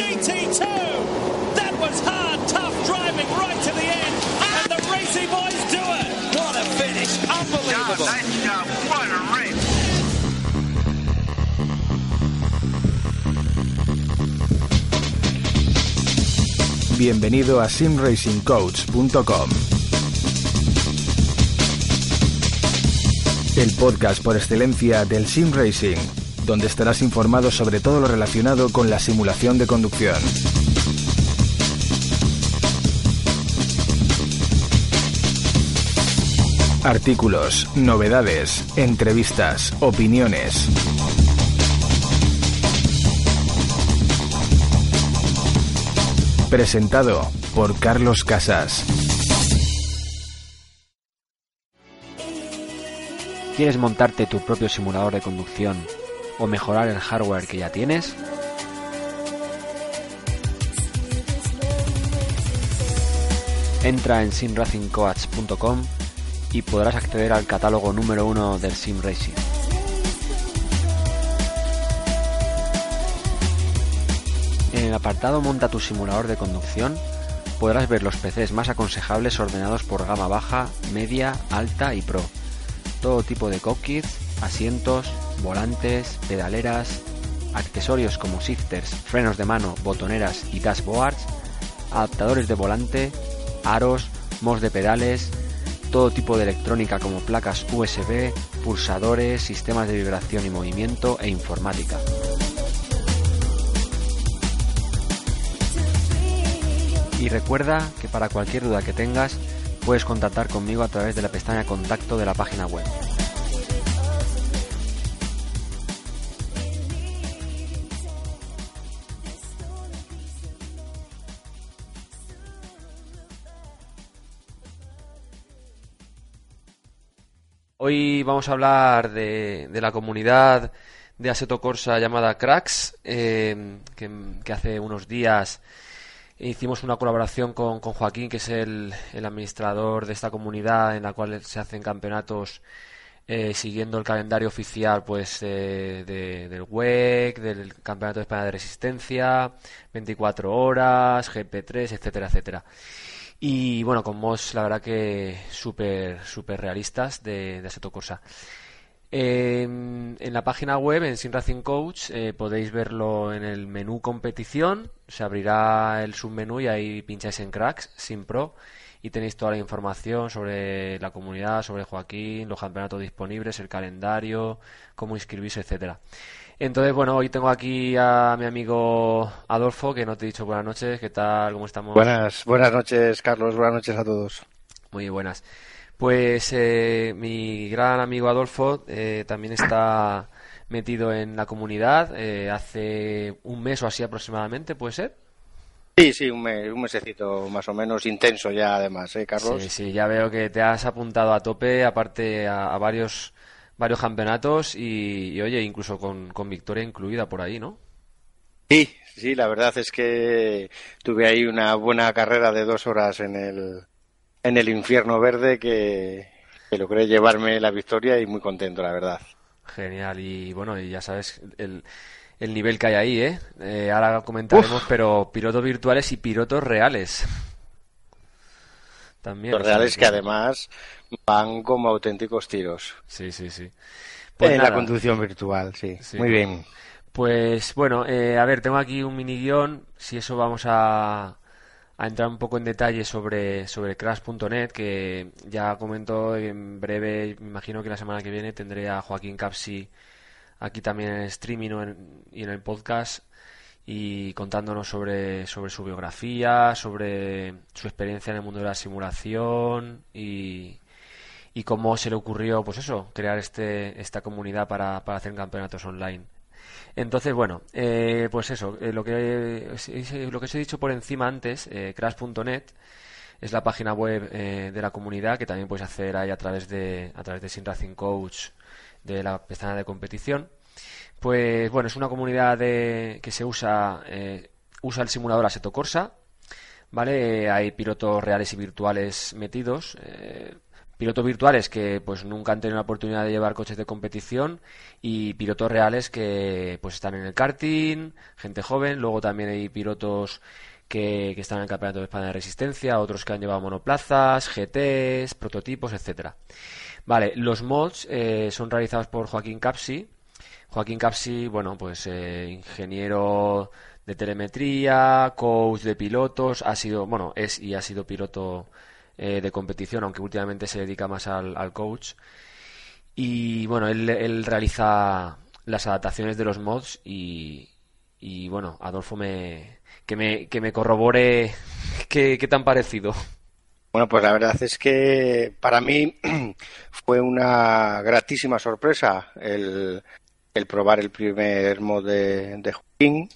GT2. That was hard, tough driving right to the end. And the Racy boys do it. What a finish. Unbelievable. nice job. What a race. Bienvenido a simracingcoach.com. El podcast por excelencia del sim racing, donde estarás informado sobre todo lo relacionado con la simulación de conducción. Artículos, novedades, entrevistas, opiniones. Presentado por Carlos Casas. ¿Quieres montarte tu propio simulador de conducción o mejorar el hardware que ya tienes? Entra en simracingcoach.com y podrás acceder al catálogo número uno del Sim Racing. En el apartado Monta tu simulador de conducción podrás ver los PCs más aconsejables ordenados por gama baja, media, alta y pro. Todo tipo de cockpits, asientos, volantes, pedaleras, accesorios como shifters, frenos de mano, botoneras y dashboards, adaptadores de volante, aros, mos de pedales, todo tipo de electrónica como placas USB, pulsadores, sistemas de vibración y movimiento e informática. Y recuerda que para cualquier duda que tengas puedes contactar conmigo a través de la pestaña contacto de la página web. Hoy vamos a hablar de, la comunidad de Assetto Corsa llamada Cracks, eh, que, hace unos días hicimos una colaboración con, Joaquín, que es el, el, administrador de esta comunidad en la cual se hacen campeonatos eh, siguiendo el calendario oficial pues eh, de, del WEC, del Campeonato de España de Resistencia, 24 horas, GP3, etcétera, etcétera. Y bueno, con mods la verdad que súper super realistas de, de Assetto Corsa. Eh, en la página web, en Sim Racing Coach, eh, podéis verlo en el menú competición. Se abrirá el submenú y ahí pincháis en Cracks, Sim Pro, y tenéis toda la información sobre la comunidad, sobre Joaquín, los campeonatos disponibles, el calendario, cómo inscribirse, etcétera. Entonces, bueno, hoy tengo aquí a mi amigo Adolfo, que no te he dicho buenas noches. ¿Qué tal? ¿Cómo estamos? Buenas, buenas noches, Carlos. Buenas noches a todos. Muy buenas. Pues eh, mi gran amigo Adolfo eh, también está metido en la comunidad eh, hace un mes o así aproximadamente, ¿puede ser? Sí, sí, un, mes, un mesecito más o menos intenso ya además, ¿eh, Carlos? Sí, sí, ya veo que te has apuntado a tope, aparte a, a varios varios campeonatos y, y oye, incluso con, con, victoria incluida por ahí, ¿no? Sí, sí, la verdad es que tuve ahí una buena carrera de dos horas en el, en el infierno verde que, que logré llevarme la victoria y muy contento, la verdad. Genial, y bueno, y ya sabes el, el nivel que hay ahí, ¿eh? eh ahora comentaremos, Uf. pero pilotos virtuales y pilotos reales. También. Los reales que además van como auténticos tiros. Sí, sí, sí. Pues en nada. la conducción virtual, sí. sí. Muy bien. Pues bueno, eh, a ver, tengo aquí un mini guion. Si eso vamos a, a entrar un poco en detalle sobre, sobre Crash.net, que ya comento en breve, me imagino que la semana que viene tendré a Joaquín Capsi aquí también en streaming en, y en el podcast y contándonos sobre, sobre su biografía, sobre su experiencia en el mundo de la simulación y, y cómo se le ocurrió, pues eso, crear este, esta comunidad para, para hacer campeonatos online. Entonces, bueno, eh, pues eso, eh, lo, que, lo que os he dicho por encima antes, eh, crash.net, es la página web eh, de la comunidad que también puedes hacer ahí a través de, a través de Sim Racing Coach de la pestaña de competición. Pues bueno, es una comunidad de, que se usa, eh, usa el simulador Assetto Corsa, ¿vale? hay pilotos reales y virtuales metidos pilotos virtuales que pues nunca han tenido la oportunidad de llevar coches de competición y pilotos reales que pues están en el karting, gente joven, luego también hay pilotos que, están en el Campeonato de España de Resistencia, otros que han llevado monoplazas, GTs, prototipos, etcétera. Vale, los mods eh, son realizados por Joaquín Capsi. Joaquín Capsi, bueno, pues eh, ingeniero de telemetría, coach de pilotos, ha sido, bueno, es y ha sido piloto eh, de competición, aunque últimamente se dedica más al, coach. Y bueno, él, realiza las adaptaciones de los mods y, y bueno, Adolfo me que me, que me corrobore qué, qué tan parecido. Bueno, pues la verdad es que para mí fue una gratísima sorpresa el, el probar el primer mod de, de Joaquín.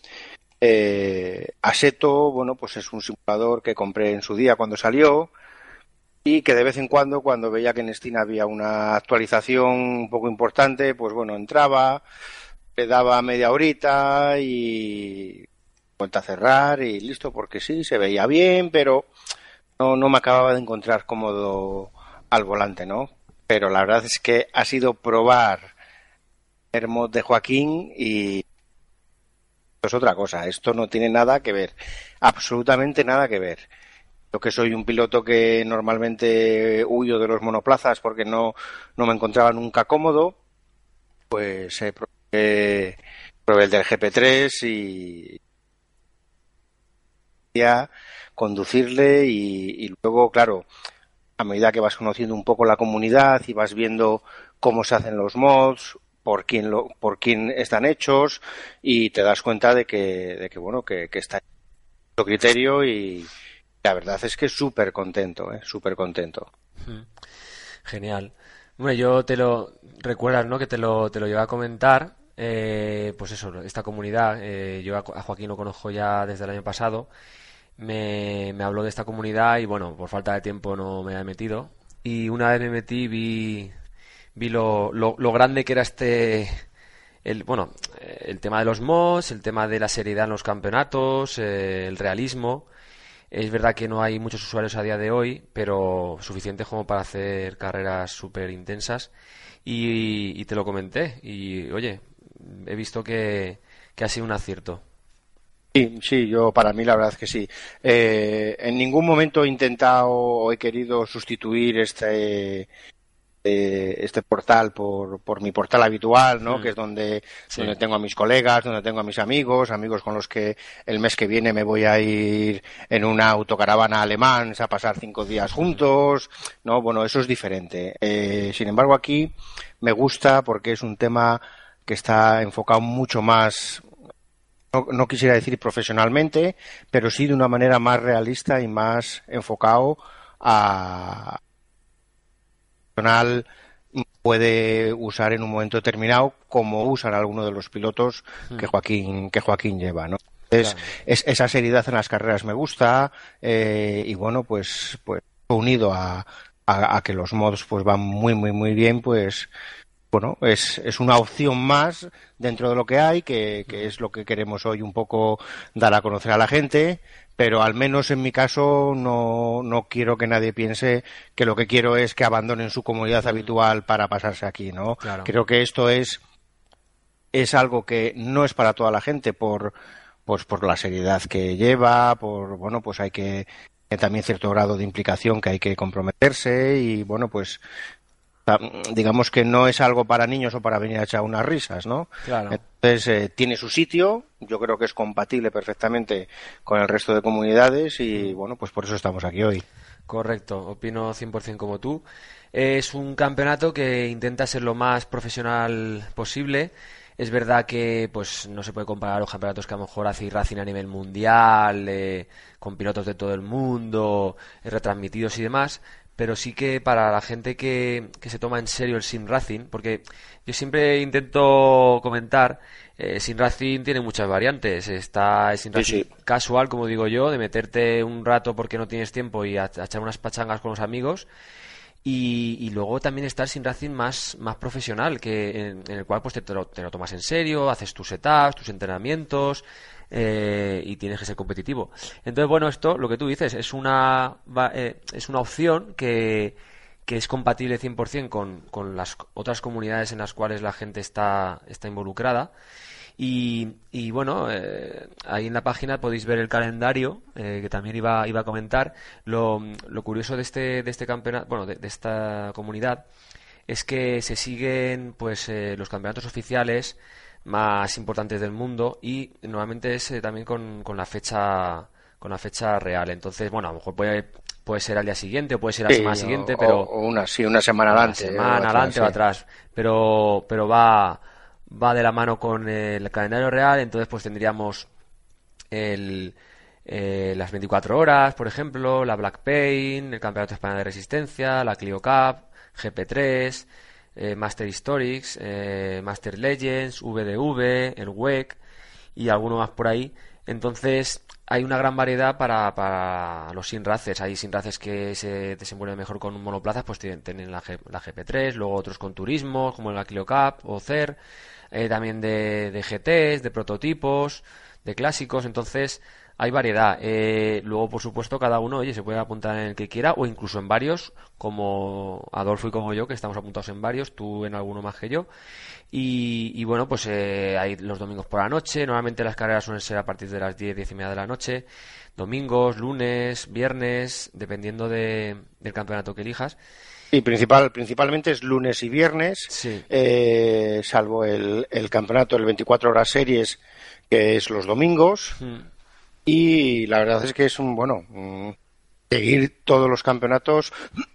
Eh, Aseto, bueno, pues es un simulador que compré en su día cuando salió y que de vez en cuando, cuando veía que en Steam había una actualización un poco importante, pues bueno, entraba, le daba media horita y cuenta a cerrar y listo, porque sí, se veía bien, pero no, no me acababa de encontrar cómodo al volante, ¿no? Pero la verdad es que ha sido probar el mod de Joaquín y es otra cosa. Esto no tiene nada que ver, absolutamente nada que ver. Yo que soy un piloto que normalmente huyo de los monoplazas porque no, no me encontraba nunca cómodo, pues eh, probé el del GP3 y conducirle y, luego, claro, a medida que vas conociendo un poco la comunidad y vas viendo cómo se hacen los mods, por quién lo, por quién están hechos y te das cuenta de que, de que bueno, que, que está en criterio y, la verdad es que súper contento, ¿eh? súper contento. Genial. Bueno, yo te lo recuerdas, ¿no? Que te lo, te lo llevo a comentar. Eh, pues eso, esta comunidad, eh, yo a, Joaquín lo conozco ya desde el año pasado. Me, me habló de esta comunidad y bueno, por falta de tiempo no me he metido. Y una vez me metí, vi, vi lo, lo, lo grande que era este, el, bueno, el tema de los mods, el tema de la seriedad en los campeonatos, eh, el realismo. Es verdad que no hay muchos usuarios a día de hoy, pero suficientes como para hacer carreras súper intensas. Y, te lo comenté. Y oye, he visto que, ha sido un acierto. Sí, sí, yo para mí la verdad es que sí. Eh, en ningún momento he intentado o he querido sustituir este este portal por, por mi portal habitual, ¿no? Mm. Que es donde, donde tengo a mis colegas, donde tengo a mis amigos, amigos con los que el mes que viene me voy a ir en una autocaravana alemán a pasar cinco días juntos, ¿no? Bueno, eso es diferente. Eh, sin embargo, aquí me gusta porque es un tema que está enfocado mucho más no, no, quisiera decir profesionalmente, pero sí de una manera más realista y más enfocado a, puede usar en un momento determinado como usan algunos de los pilotos que hmm. Joaquín que Joaquín lleva no es, esa seriedad en las carreras me gusta eh, y bueno pues pues unido a, a, que los mods pues van muy muy muy bien pues bueno, es, es una opción más dentro de lo que hay, que, que, es lo que queremos hoy un poco dar a conocer a la gente pero al menos en mi caso no, no quiero que nadie piense que lo que quiero es que abandonen su comunidad habitual para pasarse aquí, ¿no? Creo que esto es, es algo que no es para toda la gente por, pues por la seriedad que lleva, por, bueno, pues hay que, también cierto grado de implicación que hay que comprometerse y bueno pues digamos que no es algo para niños o para venir a echar unas risas, ¿no? Claro. Entonces eh, tiene su sitio, yo creo que es compatible perfectamente con el resto de comunidades y bueno, pues por eso estamos aquí hoy. Correcto, opino 100% como tú. Es un campeonato que intenta ser lo más profesional posible. Es verdad que pues no se puede comparar los campeonatos que a lo mejor hace Racing a nivel mundial, eh, con pilotos de todo el mundo, eh, retransmitidos y demás, pero sí que para la gente que, que, se toma en serio el sim racing, porque yo siempre intento comentar, eh, sim racing tiene muchas variantes. Está el sim racing casual, como digo yo, de meterte un rato porque no tienes tiempo y a, echar unas pachangas con los amigos. Y, y, luego también está el sim racing más, más profesional, que en, el cual pues te, te, lo, te, lo, tomas en serio, haces tus setups, tus entrenamientos, eh, y tienes que ser competitivo. Entonces, bueno, esto, lo que tú dices, es una, eh, es una opción que, que es compatible 100% con, con las otras comunidades en las cuales la gente está, está involucrada. Y, y bueno, eh, ahí en la página podéis ver el calendario, eh, que también iba, iba a comentar. Lo, lo curioso de este, de este campeonato, bueno, de, de esta comunidad, es que se siguen pues eh, los campeonatos oficiales más importantes del mundo y normalmente es eh, también con, con la fecha con la fecha real. Entonces, bueno, a lo mejor puede, puede ser al día siguiente o puede ser a la Sí, semana o- siguiente, pero o una, sí, una semana adelante. semana o atrás, adelante o atrás, pero pero va va de la mano con el calendario real, entonces pues tendríamos el eh, las 24 horas, por ejemplo, la Black Pain, el Campeonato Español de Resistencia, la Clio Cup, GP3, eh, Master Historics, eh, Master Legends, VDV, el WEC y alguno más por ahí. Entonces, hay una gran variedad para, para los sin races. Hay sin races que se desenvuelven mejor con monoplazas, pues tienen, la, G- la GP3, luego otros con turismo, como la Clio Cup o CER, eh, también de, de GTs, de prototipos, de clásicos. Entonces, hay variedad. Eh, luego, por supuesto, cada uno, oye, se puede apuntar en el que quiera o incluso en varios, como Adolfo y como yo, que estamos apuntados en varios, tú en alguno más que yo. Y, y bueno, pues eh, hay los domingos por la noche. Normalmente las carreras suelen ser a partir de las 10, 10 y media de la noche. Domingos, lunes, viernes, dependiendo de, del campeonato que elijas. Y principal, principalmente es lunes y viernes, Sí. eh, salvo el, el campeonato, el 24 horas series, que es los domingos. Mm, Y la verdad es que es un, bueno, mm, seguir todos los campeonatos,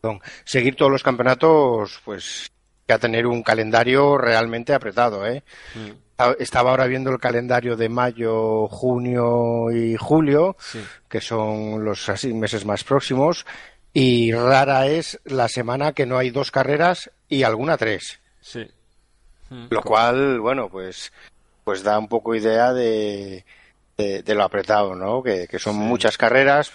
perdón, seguir todos los campeonatos, pues, ya tener un calendario realmente apretado, ¿eh? mm, Estaba ahora viendo el calendario de mayo, junio y julio, sí. que son los así meses más próximos, y rara es la semana que no hay dos carreras y alguna tres. Sí. Mm, Lo co- cual, bueno, pues, pues da un poco idea de, de, de lo apretado, ¿no? Que, que son muchas carreras,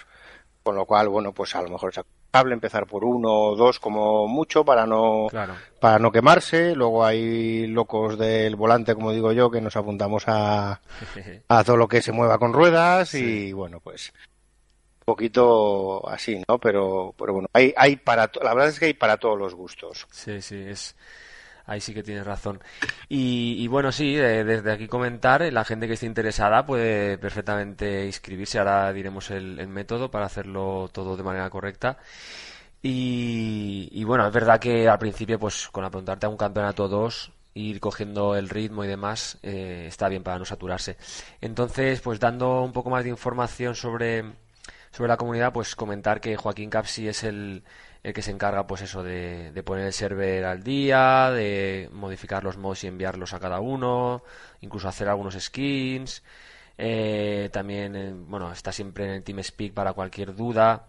con lo cual, bueno, pues a lo mejor es aconsejable empezar por uno o dos como mucho para no, Claro. para no quemarse. Luego hay locos del volante, como digo yo, que nos apuntamos a, a todo lo que se mueva con ruedas y bueno, pues un poquito así, ¿no? Pero, pero bueno, hay, hay para, la verdad es que hay para todos los gustos. Sí, sí, es ahí sí que tienes razón. Y, bueno, sí, eh, desde aquí comentar, eh, la gente que esté interesada puede perfectamente inscribirse. Ahora diremos el, método para hacerlo todo de manera correcta. Y, bueno, es verdad que al principio, pues con apuntarte a un campeonato 2, ir cogiendo el ritmo y demás, eh, está bien para no saturarse. Entonces, pues dando un poco más de información sobre, sobre la comunidad, pues comentar que Joaquín Capsi es el, el que se encarga, pues eso, de, de poner el server al día, de modificar los mods y enviarlos a cada uno, incluso hacer algunos skins. Eh, también, eh, bueno, está siempre en el TeamSpeak para cualquier duda.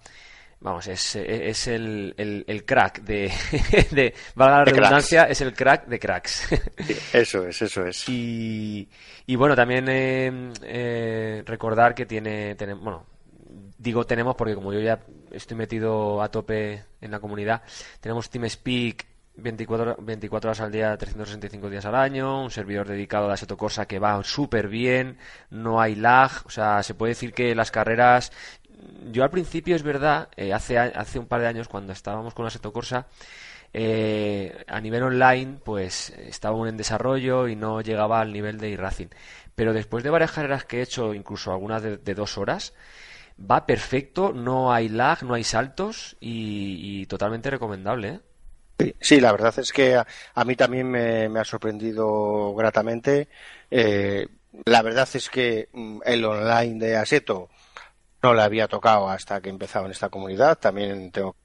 Vamos, es, es el, el, el crack de, de, valga la De cracks. redundancia, es el crack de cracks. Eso es, eso es. Y, y bueno, también eh, eh, recordar que tiene, tiene- bueno, digo tenemos porque como yo ya estoy metido a tope en la comunidad, tenemos TeamSpeak 24, hor- 24 horas al día, 365 días al año, un servidor dedicado a Assetto Corsa que va súper bien, no hay lag, o sea, se puede decir que las carreras, yo al principio es verdad, eh, hace, hace un par de años cuando estábamos con Assetto Corsa, eh, a nivel online, pues estaba aún en desarrollo y no llegaba al nivel de iRacing. Pero después de varias carreras que he hecho, incluso algunas de dos horas, va perfecto, no hay lag, no hay saltos y, y totalmente recomendable, ¿eh? Sí, sí, la verdad es que a, a mí también me, me ha sorprendido gratamente. Eh, la verdad es que mm, el online de Aseto no le había tocado hasta que empezaba en esta comunidad, también tengo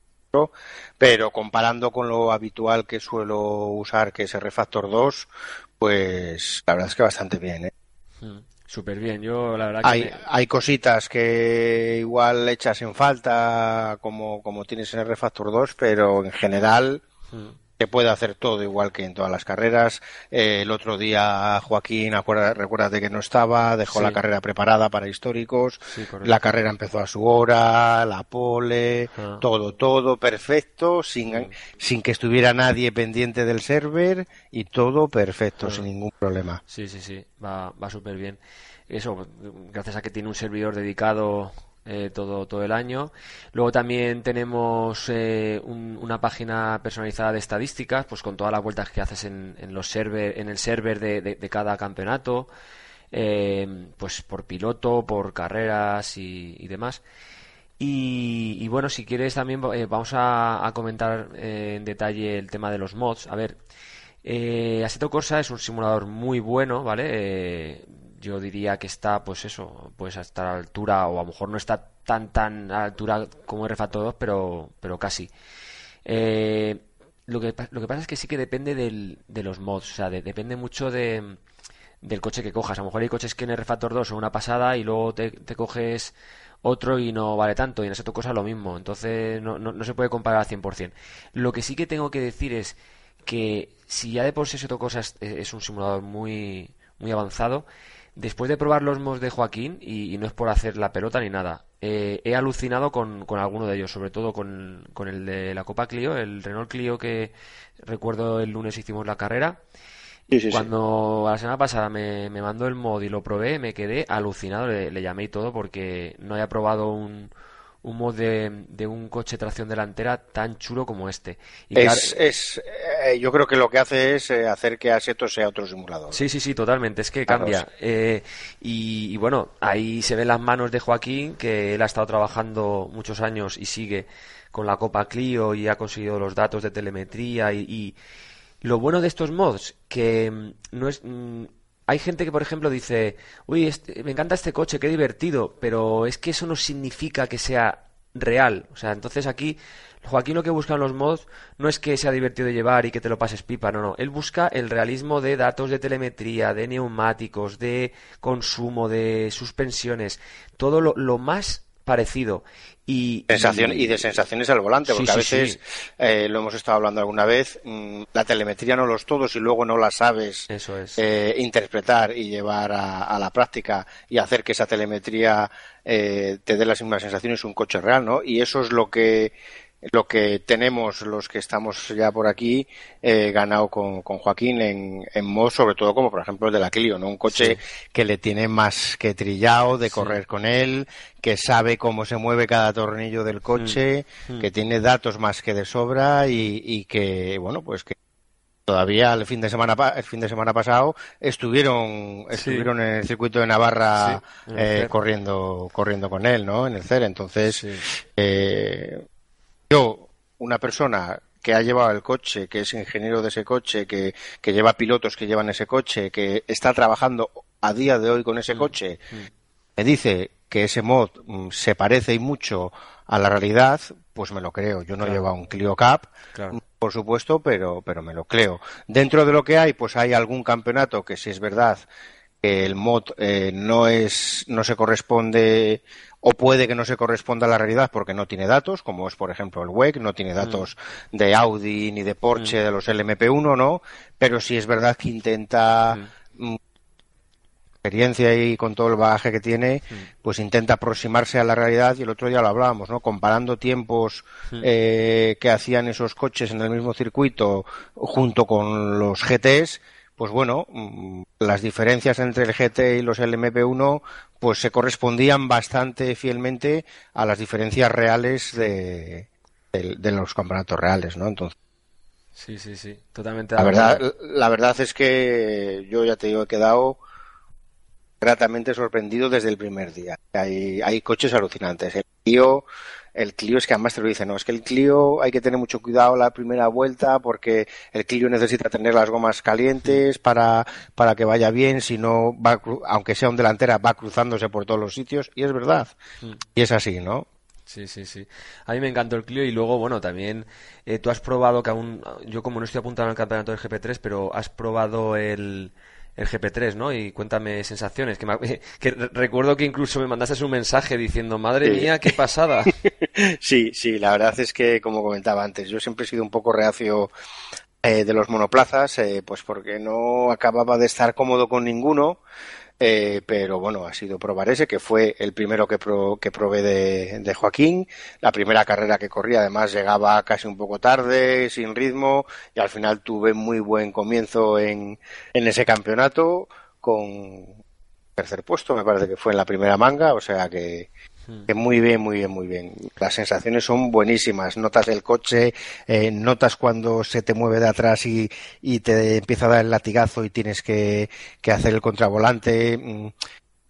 pero comparando con lo habitual que suelo usar, que es el Refactor 2, pues la verdad es que bastante bien. ¿eh? Mm, Súper bien, yo la verdad que Hay, me- hay cositas que igual echas en falta como, como tienes en el Refactor 2, pero en general Mm, se puede hacer todo igual que en todas las carreras. Eh, el otro día Joaquín, acuerda, recuérdate que no estaba, dejó Sí. la carrera preparada para históricos, Sí, la carrera empezó a su hora, la pole, Ah. todo, todo perfecto, sin, sin que estuviera nadie pendiente del server y todo perfecto, Ah. sin ningún problema. Sí, sí, sí, va, va súper bien. Eso, gracias a que tiene un servidor dedicado eh, todo, todo el año. Luego también tenemos eh, una página personalizada de estadísticas, pues con todas las vueltas que haces en, en los server, en el server de, de, cada campeonato, eh, pues por piloto, por carreras y, demás. Y, bueno, si quieres también vamos a, comentar en detalle el tema de los mods. A ver, eh, Assetto Corsa es un simulador muy bueno, ¿vale? Yo diría que está, pues eso, pues hasta la altura, o a lo mejor no está tan tan a altura como RFATO 2, pero, pero casi. Eh, lo, que, lo que pasa es que sí que depende del, de los mods, o sea, depende mucho de, del coche que cojas. A lo mejor hay coches que en RFactor 2 son una pasada y luego te, coges otro y no vale tanto, y en esa cosa lo mismo. Entonces no, no, no se puede comparar al 100%. Lo que sí que tengo que decir es que si ya de por sí esa cosa es, es un simulador muy, muy avanzado, Después de probar los mods de Joaquín, y, no es por hacer la pelota ni nada, eh, he alucinado con, con, alguno de ellos, sobre todo con, con, el de la Copa Clio, el Renault Clio que recuerdo el lunes hicimos la carrera. Cuando la semana pasada me, me, mandó el mod y lo probé, me quedé alucinado, le, le llamé y todo porque no había probado un, un mod de, un coche tracción delantera tan chulo como este. es, es eh, yo creo que lo que hace es eh, hacer que Aseto sea otro simulador. Sí, sí, sí, totalmente. Es que cambia. Eh, y, bueno, ahí se ven las manos de Joaquín, que él ha estado trabajando muchos años y sigue con la Copa Clio y ha conseguido los datos de telemetría y, lo bueno de estos mods que mm, no es mm, hay gente que, por ejemplo, dice, uy, este, me encanta este coche, qué divertido, pero es que eso no significa que sea real. O sea, entonces aquí Joaquín lo que busca en los mods no es que sea divertido de llevar y que te lo pases pipa, no, no. Él busca el realismo de datos de telemetría, de neumáticos, de consumo, de suspensiones, todo lo más parecido. Y, Sensación, y, de sensaciones al volante, porque a veces, eh, lo hemos estado hablando alguna vez, mm, la telemetría no los todos y luego no la sabes eh, interpretar y llevar a, la práctica y hacer que esa telemetría eh, te dé las mismas sensaciones un coche real, ¿no? Y eso es lo que lo que tenemos los que estamos ya por aquí eh, ganado con, con Joaquín en, en mod, sobre todo como por ejemplo el de la Clio, ¿no? Un coche que le tiene más que trillado de correr con él, que sabe cómo se mueve cada tornillo del coche, mm, mm. que tiene datos más que de sobra y, y que, bueno, pues que todavía el fin de semana el fin de semana pasado estuvieron estuvieron en el circuito de Navarra eh, corriendo corriendo con él no en el CER entonces eh, yo, una persona que ha llevado el coche, que es ingeniero de ese coche, que, que lleva pilotos que llevan ese coche, que está trabajando a día de hoy con ese mm, coche, mm. me dice que ese mod mm, se parece y mucho a la realidad, pues me lo creo. Yo no he llevo un Clio Cup, por supuesto, pero, pero me lo creo. Dentro de lo que hay, pues hay algún campeonato que si es verdad que el mod eh, no es, no se corresponde o puede que no se corresponda a la realidad porque no tiene datos, como es por ejemplo el WEC, no tiene datos mm. de Audi ni de Porsche, mm. de los LMP1, ¿no? Pero sí es verdad que intenta mm. experiencia y con todo el bagaje que tiene, pues intenta aproximarse a la realidad y el otro día lo hablábamos, ¿no? Comparando tiempos eh, que hacían esos coches en el mismo circuito junto con los GTs, pues bueno, mm, las diferencias entre el GT y los LMP1 pues se correspondían bastante fielmente a las diferencias reales de, de, los campeonatos reales, ¿no? Entonces, sí, sí, sí, totalmente. La verdad, la verdad es que yo ya te digo, he quedado gratamente sorprendido desde el primer día. Hay, hay coches alucinantes. El tío el Clio es que además te lo dice, no, es que el Clio hay que tener mucho cuidado la primera vuelta porque el Clio necesita tener las gomas calientes para, para que vaya bien, si no, va, aunque sea un delantera, va cruzándose por todos los sitios y es verdad. Mm. Y es así, ¿no? Sí, sí, sí. A mí me encantó el Clio y luego, bueno, también eh, tú has probado que aún, yo como no estoy apuntado al campeonato del GP3, pero has probado el, el GP3, ¿no? Y cuéntame sensaciones. Que, que recuerdo que incluso me mandaste un mensaje diciendo, madre mía, qué pasada. sí, sí, la verdad es que, como comentaba antes, yo siempre he sido un poco reacio eh, de los monoplazas, eh, pues porque no acababa de estar cómodo con ninguno. Eh, pero bueno, ha sido probar ese, que fue el primero que, que probé de, Joaquín. La primera carrera que corrí, además, llegaba casi un poco tarde, sin ritmo, y al final tuve muy buen comienzo en, en ese campeonato, con tercer puesto, me parece que fue en la primera manga, o sea que, Que muy bien, muy bien, muy bien. Las sensaciones son buenísimas. Notas el coche, eh, notas cuando se te mueve de atrás y, y, te empieza a dar el latigazo y tienes que, que hacer el contravolante. Mm,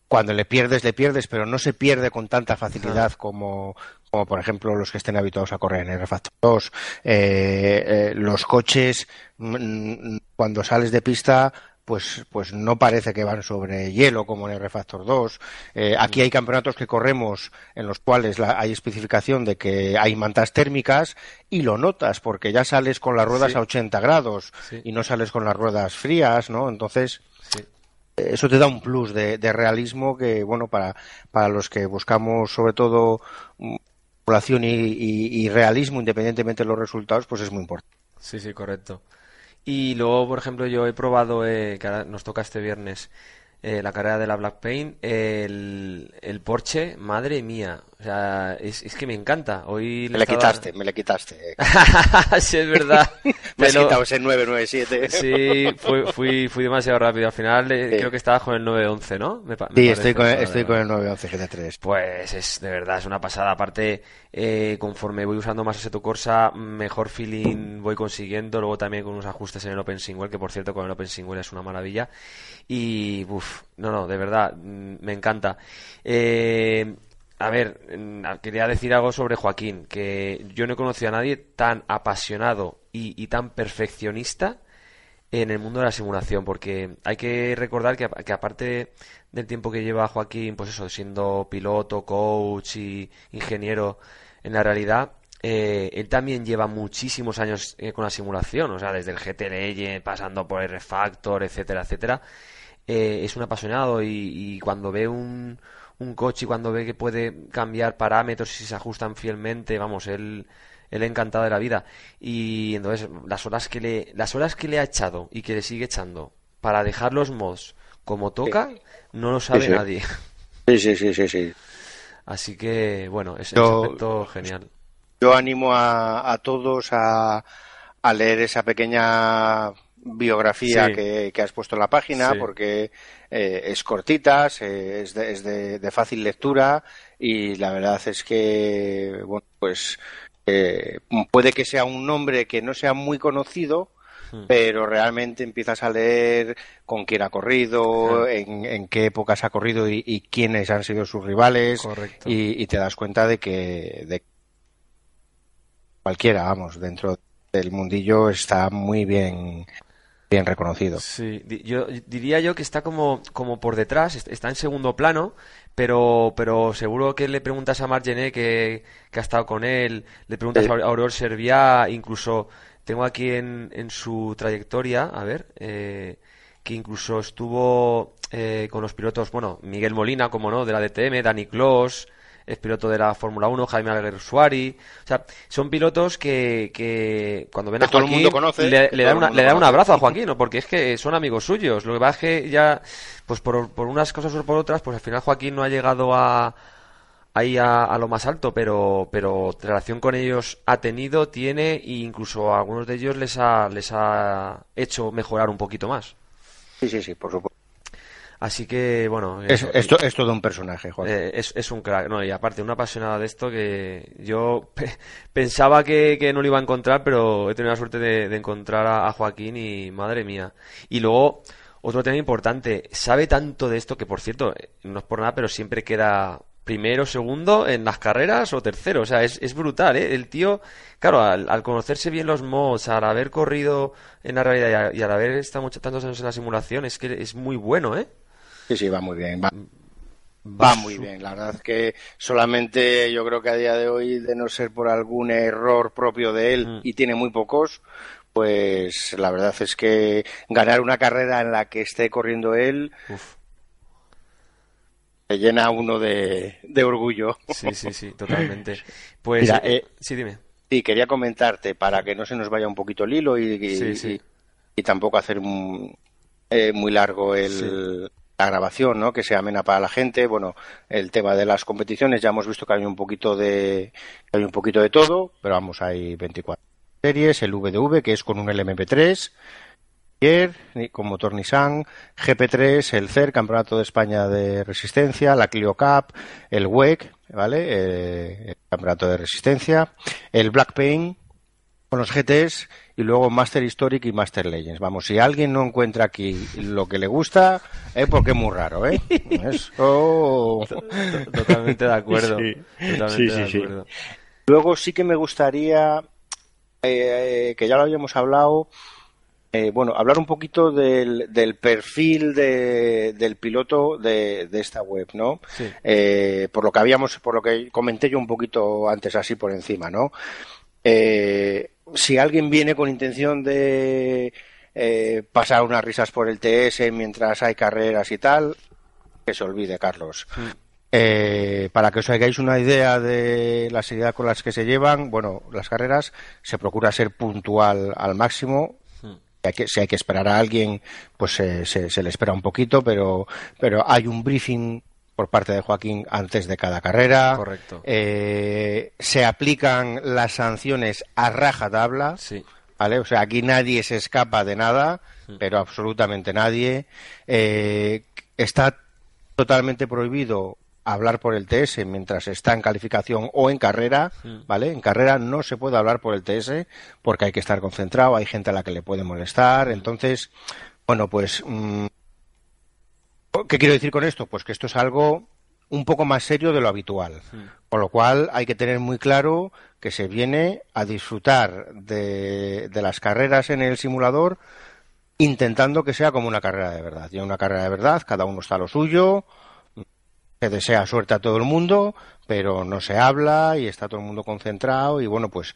cuando le pierdes, le pierdes, pero no se pierde con tanta facilidad como, como por ejemplo los que estén habituados a correr en el Refactor 2. Eh, eh, los coches, mm, cuando sales de pista, pues, pues no parece que van sobre hielo como en el Refactor 2. Eh, aquí hay campeonatos que corremos en los cuales la, hay especificación de que hay mantas térmicas y lo notas porque ya sales con las ruedas sí. a 80 grados sí. y no sales con las ruedas frías, ¿no? Entonces, sí. eso te da un plus de, de, realismo que, bueno, para, para los que buscamos sobre todo población y, y, y realismo independientemente de los resultados, pues es muy importante. Sí, sí, correcto. Y luego, por ejemplo, yo he probado, eh, que nos toca este viernes, eh, la carrera de la Black Paint, el, el Porsche, madre mía. O sea, es, es que me encanta. Hoy me le estaba... quitaste, me le quitaste. sí, es verdad. me Pero... has quitado ese 997. sí, fui, fui, fui, demasiado rápido. Al final eh, sí. creo que estabas con el 911, ¿no? Me, me sí, estoy con, estoy con el 911 GT3. Pues es de verdad, es una pasada. Aparte, eh, conforme voy usando más ese tu Corsa, mejor feeling voy consiguiendo. Luego también con unos ajustes en el Open Single, que por cierto con el Open Single es una maravilla. Y, uff, no, no, de verdad, mm, me encanta. Eh, a ver, quería decir algo sobre Joaquín, que yo no he conocido a nadie tan apasionado y, tan perfeccionista en el mundo de la simulación, porque hay que recordar que, aparte del tiempo que lleva Joaquín, pues eso, siendo piloto, coach y ingeniero en la realidad, eh, él también lleva muchísimos años eh, con la simulación, o sea, desde el GT Legend, pasando por el Refactor, etcétera, etcétera. Eh, es un apasionado y, y cuando ve un un coche y cuando ve que puede cambiar parámetros y se ajustan fielmente, vamos, él, él encantado de la vida. Y entonces, las horas que le, las horas que le ha echado y que le sigue echando para dejar los mods como toca, sí. no lo sabe sí, sí. nadie. Sí, sí, sí, sí, sí. Así que, bueno, es yo, aspecto genial. Yo animo a, a todos a, a leer esa pequeña biografía sí. que, que, has puesto en la página sí. porque eh, es cortita, es, de, es de, de, fácil lectura y la verdad es que, bueno, pues eh, puede que sea un nombre que no sea muy conocido, hmm. pero realmente empiezas a leer con quién ha corrido, en, en, qué épocas ha corrido y, y, quiénes han sido sus rivales y, y, te das cuenta de que de cualquiera, vamos, dentro del mundillo está muy bien bien reconocido. Sí, yo diría yo que está como, como por detrás, está en segundo plano, pero, pero seguro que le preguntas a Margené que, que ha estado con él, le preguntas sí. a Auror Serviá, incluso tengo aquí en, en su trayectoria, a ver, eh, que incluso estuvo eh, con los pilotos, bueno, Miguel Molina, como no, de la DTM, Dani Clos, es piloto de la Fórmula 1, Jaime Aguirre Suari. O sea, son pilotos que, que cuando ven a Joaquín, todo el mundo conoce, le, le, dan, una, le dan un abrazo a Joaquín, ¿no? porque es que son amigos suyos. Lo que pasa es que ya, pues por, por unas cosas o por otras, pues al final Joaquín no ha llegado a ahí a, a, lo más alto, pero, pero relación con ellos ha tenido, tiene e incluso a algunos de ellos les ha, les ha hecho mejorar un poquito más. Sí, sí, sí, por supuesto. Así que, bueno. Es, esto, es todo un personaje, Juan. Eh, es, es, un crack, ¿no? Y aparte, una apasionada de esto que yo pe pensaba que, que, no lo iba a encontrar, pero he tenido la suerte de, de encontrar a, a, Joaquín y madre mía. Y luego, otro tema importante, sabe tanto de esto que, por cierto, no es por nada, pero siempre queda primero, segundo en las carreras o tercero. O sea, es, es brutal, ¿eh? El tío, claro, al, al, conocerse bien los mods, al haber corrido en la realidad y, al haber estado mucho, tantos años en la simulación, es que es muy bueno, ¿eh? Sí, sí, va muy bien. Va, va muy bien. La verdad es que solamente yo creo que a día de hoy, de no ser por algún error propio de él, mm. y tiene muy pocos, pues la verdad es que ganar una carrera en la que esté corriendo él. Uf. Se llena uno de, de, orgullo. Sí, sí, sí, totalmente. Pues, Mira, eh, sí, dime. Sí, quería comentarte para que no se nos vaya un poquito el hilo y, y, sí, sí. y, y tampoco hacer un, eh, muy largo el, la grabación, ¿no? Que sea amena para la gente. Bueno, el tema de las competiciones ya hemos visto que hay un poquito de hay un poquito de todo, pero vamos, hay 24 series, el VDV que es con un LMP3 con motor Nissan, GP3, el CER, Campeonato de España de Resistencia, la Clio Cup, el WEC, ¿vale? Eh, el Campeonato de Resistencia, el Black Paint con los GTs y luego Master Historic y Master Legends. Vamos, si alguien no encuentra aquí lo que le gusta, es porque es muy raro, ¿eh? Eso... Totalmente de acuerdo. Sí, sí, sí, Luego sí que me gustaría, eh, que ya lo habíamos hablado, eh, bueno, hablar un poquito del, del perfil de, del piloto de, de, esta web, ¿no? Eh, por lo que habíamos, por lo que comenté yo un poquito antes así por encima, ¿no? Eh, si alguien viene con intención de eh, pasar unas risas por el TS mientras hay carreras y tal, que se olvide, Carlos. Mm. Eh, para que os hagáis una idea de la seriedad con las que se llevan, bueno, las carreras se procura ser puntual al máximo. Mm. Si hay que esperar a alguien, pues se, se, le espera un poquito, pero, pero hay un briefing por parte de Joaquín antes de cada carrera. Correcto. Eh, se aplican las sanciones a raja tabla. Sí. ¿Vale? O sea, aquí nadie se escapa de nada, pero absolutamente nadie. Eh, está totalmente prohibido hablar por el TS mientras está en calificación o en carrera. ¿vale? En carrera no se puede hablar por el TS porque hay que estar concentrado, hay gente a la que le puede molestar, entonces, bueno, pues mm, ¿Qué quiero decir con esto? Pues que esto es algo un poco más serio de lo habitual. Con lo cual hay que tener muy claro que se viene a disfrutar de, las carreras en el simulador intentando que sea como una carrera de verdad. Y una carrera de verdad, cada uno está a lo suyo, se desea suerte a todo el mundo, pero no se habla y está todo el mundo concentrado y bueno, pues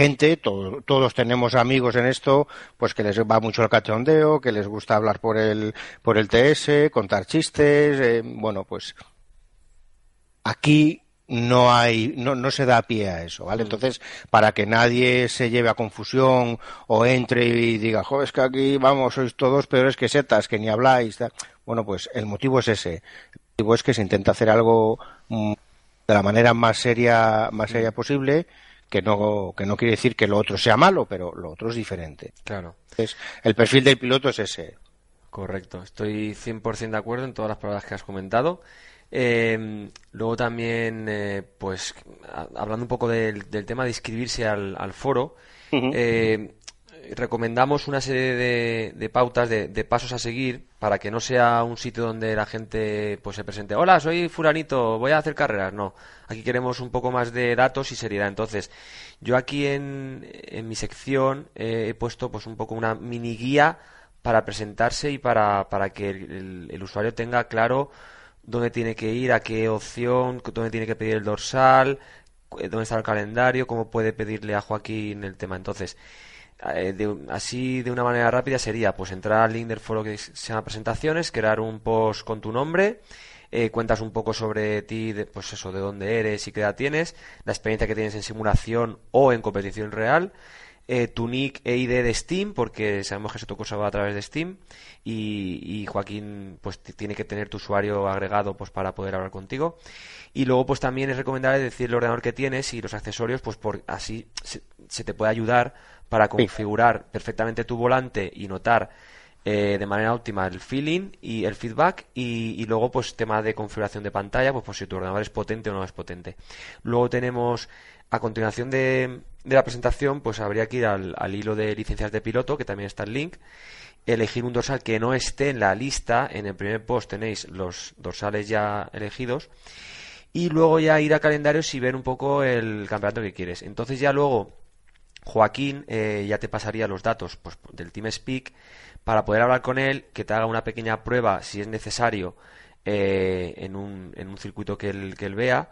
gente, todos tenemos amigos en esto, pues que les va mucho el cachondeo, que les gusta hablar por el, por el TS, contar chistes, eh, bueno, pues aquí no hay, no, no se da pie a eso, ¿vale? Mm. Entonces, para que nadie se lleve a confusión o entre y diga, joder, es que aquí, vamos, sois todos peores que setas, que ni habláis, bueno, pues el motivo es ese. El motivo es que se intenta hacer algo mm, de la manera más seria, más seria mm. posible que no, que no quiere decir que lo otro sea malo, pero lo otro es diferente. Claro. Entonces, el perfil del piloto es ese. Correcto, estoy 100% de acuerdo en todas las palabras que has comentado. Eh, luego también, eh, pues, hablando un poco del, tema de inscribirse al, al foro, eh, recomendamos una serie de, pautas, de, pasos a seguir, para que no sea un sitio donde la gente pues se presente, hola, soy furanito, voy a hacer carreras. No, aquí queremos un poco más de datos y seriedad. Entonces, yo aquí en, en mi sección he puesto pues un poco una mini guía para presentarse y para, para que el, usuario tenga claro dónde tiene que ir, a qué opción, dónde tiene que pedir el dorsal, eh, dónde está el calendario, cómo puede pedirle a Joaquín el tema. Entonces, eh, así de una manera rápida sería pues entrar al link del foro que se llama presentaciones, crear un post con tu nombre, eh, cuentas un poco sobre ti, pues eso, de dónde eres y qué edad tienes, la experiencia que tienes en simulación o en competición real, eh, tu nick e ID de Steam, porque sabemos que eso tu cosa va a través de Steam, y, Joaquín pues tiene que tener tu usuario agregado pues para poder hablar contigo. Y luego pues también es recomendable decir el ordenador que tienes y los accesorios, pues por así se te puede ayudar para configurar perfectamente tu volante y notar eh, de manera óptima el feeling y el feedback y, luego pues tema de configuración de pantalla pues por si tu ordenador es potente o no es potente. Luego tenemos a continuación de, la presentación pues habría que ir al, hilo de licencias de piloto que también está el link. Elegir un dorsal que no esté en la lista. En el primer post tenéis los dorsales ya elegidos. Y luego ya ir a calendarios y ver un poco el campeonato que quieres. Entonces ya luego Joaquín eh, ya te pasaría los datos pues, del TeamSpeak para poder hablar con él, que te haga una pequeña prueba, si es necesario, eh, en, un, en un circuito que él, que él vea.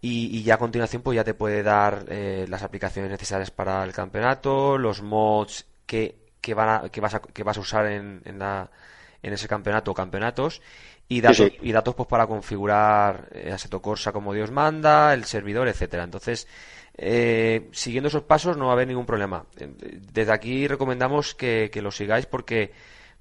Y, ya a continuación pues ya te puede dar eh, las aplicaciones necesarias para el campeonato, los mods que, que, van que, vas, a, que vas a usar en, en, la, en ese campeonato o campeonatos y datos, y datos pues para configurar Assetto Corsa como Dios manda, el servidor, etcétera. Entonces, eh, siguiendo esos pasos no va a haber ningún problema. Desde aquí recomendamos que, lo sigáis porque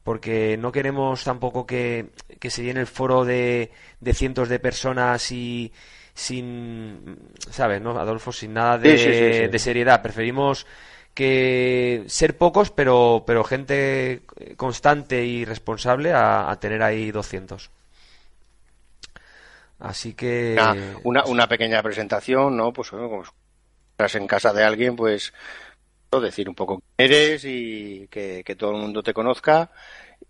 porque no queremos tampoco que, se llene el foro de, cientos de personas y sin, ¿sabes, no, Adolfo? Sin nada de, seriedad. Preferimos que ser pocos, pero, pero gente constante y responsable a, tener ahí 200. Así que. Una, una, pequeña presentación, ¿no? Pues bueno, como estás en casa de alguien, pues decir un poco quién eres y que, todo el mundo te conozca.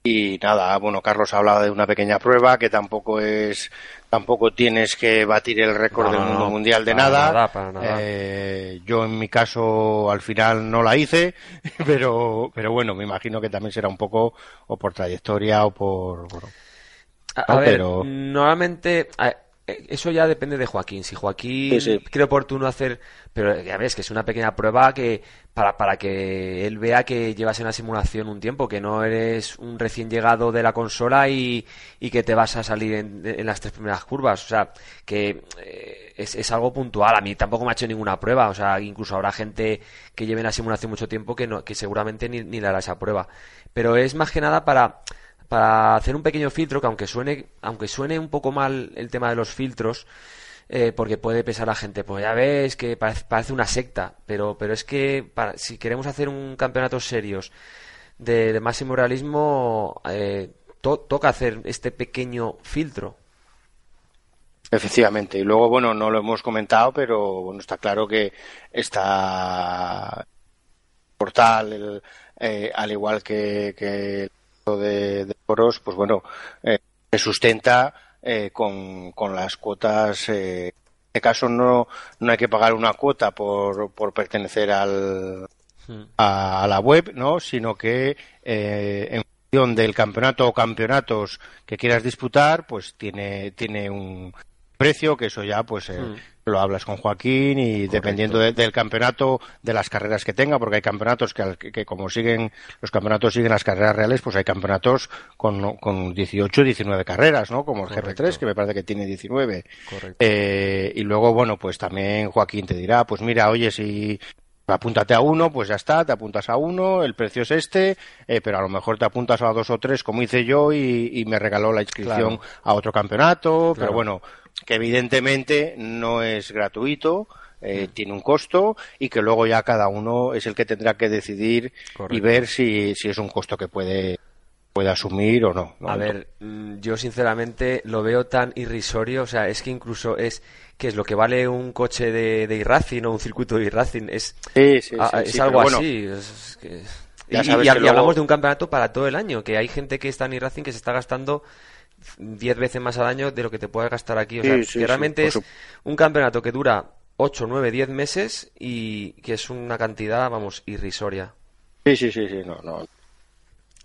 Y nada, bueno, Carlos hablaba de una pequeña prueba que tampoco es, tampoco tienes que batir el récord del mundo mundial de nada. Eh, yo en mi caso al final no la hice, pero, pero bueno, me imagino que también será un poco o por trayectoria o por, a, ver, normalmente eh, eso ya depende de Joaquín. Si Joaquín cree oportuno hacer, pero ya ves que es una pequeña prueba que para, para que él vea que llevas en la simulación un tiempo, que no eres un recién llegado de la consola y, y que te vas a salir en, en, las tres primeras curvas. O sea, que eh, es, es, algo puntual. A mí tampoco me ha hecho ninguna prueba. O sea, incluso habrá gente que lleve en la simulación mucho tiempo que, no, que seguramente ni, ni le hará esa prueba. Pero es más que nada para para hacer un pequeño filtro que aunque suene aunque suene un poco mal el tema de los filtros eh, porque puede pesar a la gente pues ya ves que parece, una secta pero pero es que para, si queremos hacer un campeonato serios de, máximo realismo eh, toca hacer este pequeño filtro. Efectivamente, y luego, bueno, no lo hemos comentado, pero bueno, está claro que está portal, eh, al igual que, que de, de foros, pues bueno, eh, se sustenta eh, con, con, las cuotas. Eh, en este caso no, no hay que pagar una cuota por, por pertenecer al, hmm. a, la web, ¿no? Sino que en función del campeonato o campeonatos que quieras disputar, pues tiene, tiene un precio que eso ya pues hmm lo hablas con Joaquín y dependiendo del campeonato, de las carreras que tenga, porque hay campeonatos que, que, como siguen, los campeonatos siguen las carreras reales, pues hay campeonatos con, con 18, 19 carreras, ¿no? Como el GP3, que me parece que tiene 19. Eh, y luego, bueno, pues también Joaquín te dirá, pues mira, oye, si apúntate a uno, pues ya está, te apuntas a uno, el precio es este, eh, pero a lo mejor te apuntas a dos o tres, como hice yo, y, me regaló la inscripción a otro campeonato, pero bueno, que evidentemente no es gratuito, eh, mm. tiene un costo y que luego ya cada uno es el que tendrá que decidir y ver si, si es un costo que puede puede asumir o no. A ver, mm, yo sinceramente lo veo tan irrisorio, o sea, es que incluso es que es lo que vale un coche de, de racing o un circuito de racing es, es algo así. y, hablamos de un campeonato para todo el año, que hay gente que está en iRacing que se está gastando 10 veces más al año de lo que te puedes gastar aquí. O sea, que realmente es un campeonato que dura 8, 9, 10 meses y que es una cantidad, vamos, irrisoria. Sí, sí, sí, sí, no, no.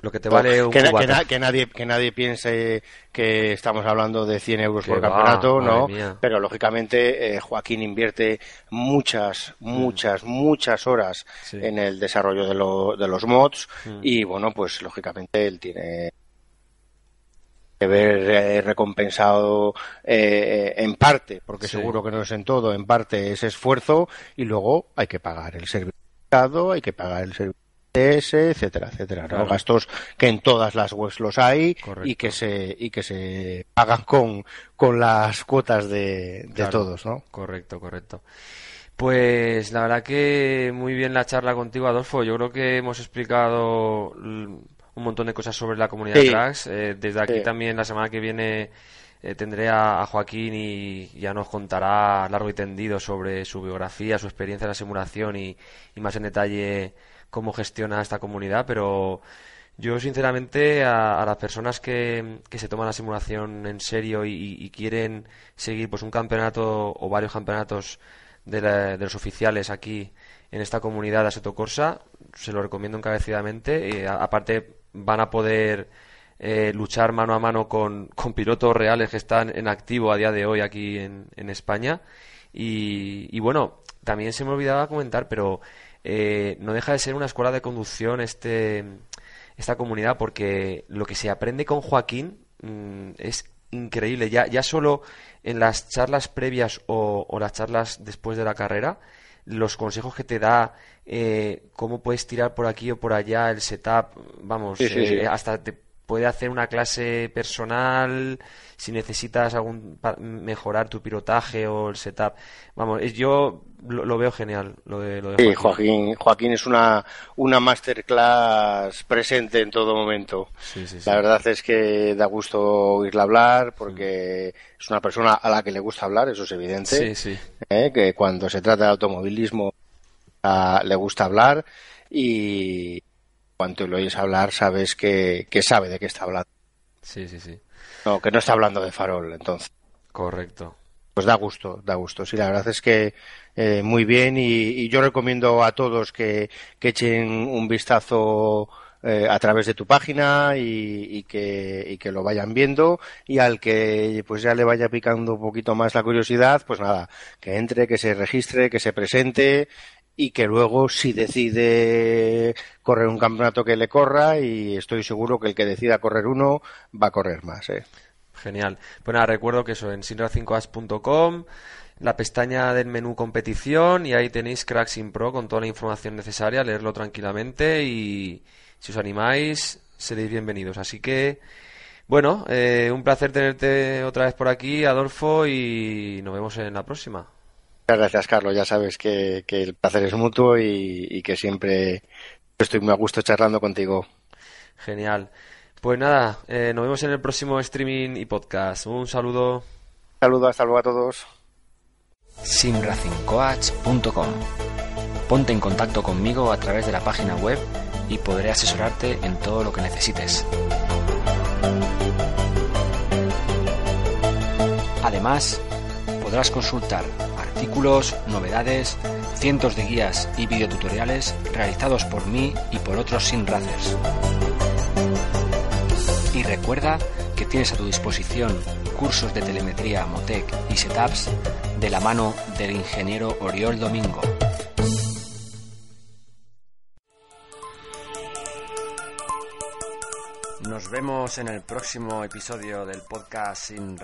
Lo que te vale un que, que, nadie que nadie piense que estamos hablando de 100 euros por campeonato, ¿no? Pero lógicamente eh, Joaquín invierte muchas, mm. muchas, muchas horas en el desarrollo de, de los mods mm. y bueno, pues lógicamente él tiene que ver eh, recompensado eh, en parte, porque seguro que no es en todo, en parte ese esfuerzo y luego hay que pagar el servicio, hay que pagar el servicio etcétera, etcétera, Gastos que en todas las webs los hay y que se y que se pagan con, con las cuotas de, de todos, ¿no? Correcto, correcto. Pues la verdad que muy bien la charla contigo, Adolfo. Yo creo que hemos explicado un montón de cosas sobre la comunidad Cracks. Eh, desde aquí también la semana que viene eh, tendré a, Joaquín y ya nos contará largo y tendido sobre su biografía, su experiencia en la simulación y, más en detalle cómo gestiona esta comunidad, pero yo sinceramente a, las personas que, se toman la simulación en serio y, quieren seguir pues un campeonato o varios campeonatos de, de los oficiales aquí en esta comunidad de Aseto Corsa, se lo recomiendo encarecidamente. Y aparte van a poder eh, luchar mano a mano con, pilotos reales que están en activo a día de hoy aquí en, España. Y, bueno, también se me olvidaba comentar, pero eh, no deja de ser una escuela de conducción este, esta comunidad, porque lo que se aprende con Joaquín mm, es increíble. Ya, ya solo en las charlas previas o las charlas después de la carrera, los consejos que te da, eh, cómo puedes tirar por aquí o por allá el setup, vamos, eh, hasta te puede hacer una clase personal si necesitas algún mejorar tu pilotaje o el setup. Vamos, yo lo, veo genial lo de, lo sí, Joaquín. Joaquín es una una masterclass presente en todo momento. la verdad es que da gusto oírla hablar porque es una persona a la que le gusta hablar, eso es evidente. ¿eh? Que cuando se trata de automovilismo le gusta hablar y cuando lo oyes hablar sabes que, sabe de qué está hablando. Sí, sí, sí. No, que no está hablando de farol, entonces. Correcto. Pues da gusto, da gusto. Sí, la verdad es que eh, muy bien y, yo recomiendo a todos que, echen un vistazo eh, a través de tu página y, que, y que lo vayan viendo y al que pues ya le vaya picando un poquito más la curiosidad, pues nada, que entre, que se registre, que se presente y que luego si decide correr un campeonato que le corra y estoy seguro que el que decida correr uno va a correr más. ¿eh? Genial. Pues nada, recuerdo que eso en sinra5as.com, la pestaña del menú competición y ahí tenéis Cracks in Pro con toda la información necesaria, leerlo tranquilamente y si os animáis seréis bienvenidos. Así que, bueno, eh, un placer tenerte otra vez por aquí, Adolfo, y nos vemos en la próxima. Muchas gracias, Carlos. Ya sabes que, el placer es mutuo y, que siempre estoy muy a gusto charlando contigo. Genial. Pues nada, eh, nos vemos en el próximo streaming y podcast. Un saludo. Saludo, hasta luego a todos. simracingcoach.com Ponte en contacto conmigo a través de la página web y podré asesorarte en todo lo que necesites. Además, podrás consultar artículos, novedades, cientos de guías y videotutoriales realizados por mí y por otros sin racers. Y recuerda que tienes a tu disposición cursos de telemetría, Motec y setups de la mano del ingeniero Oriol Domingo. Nos vemos en el próximo episodio del podcast sin.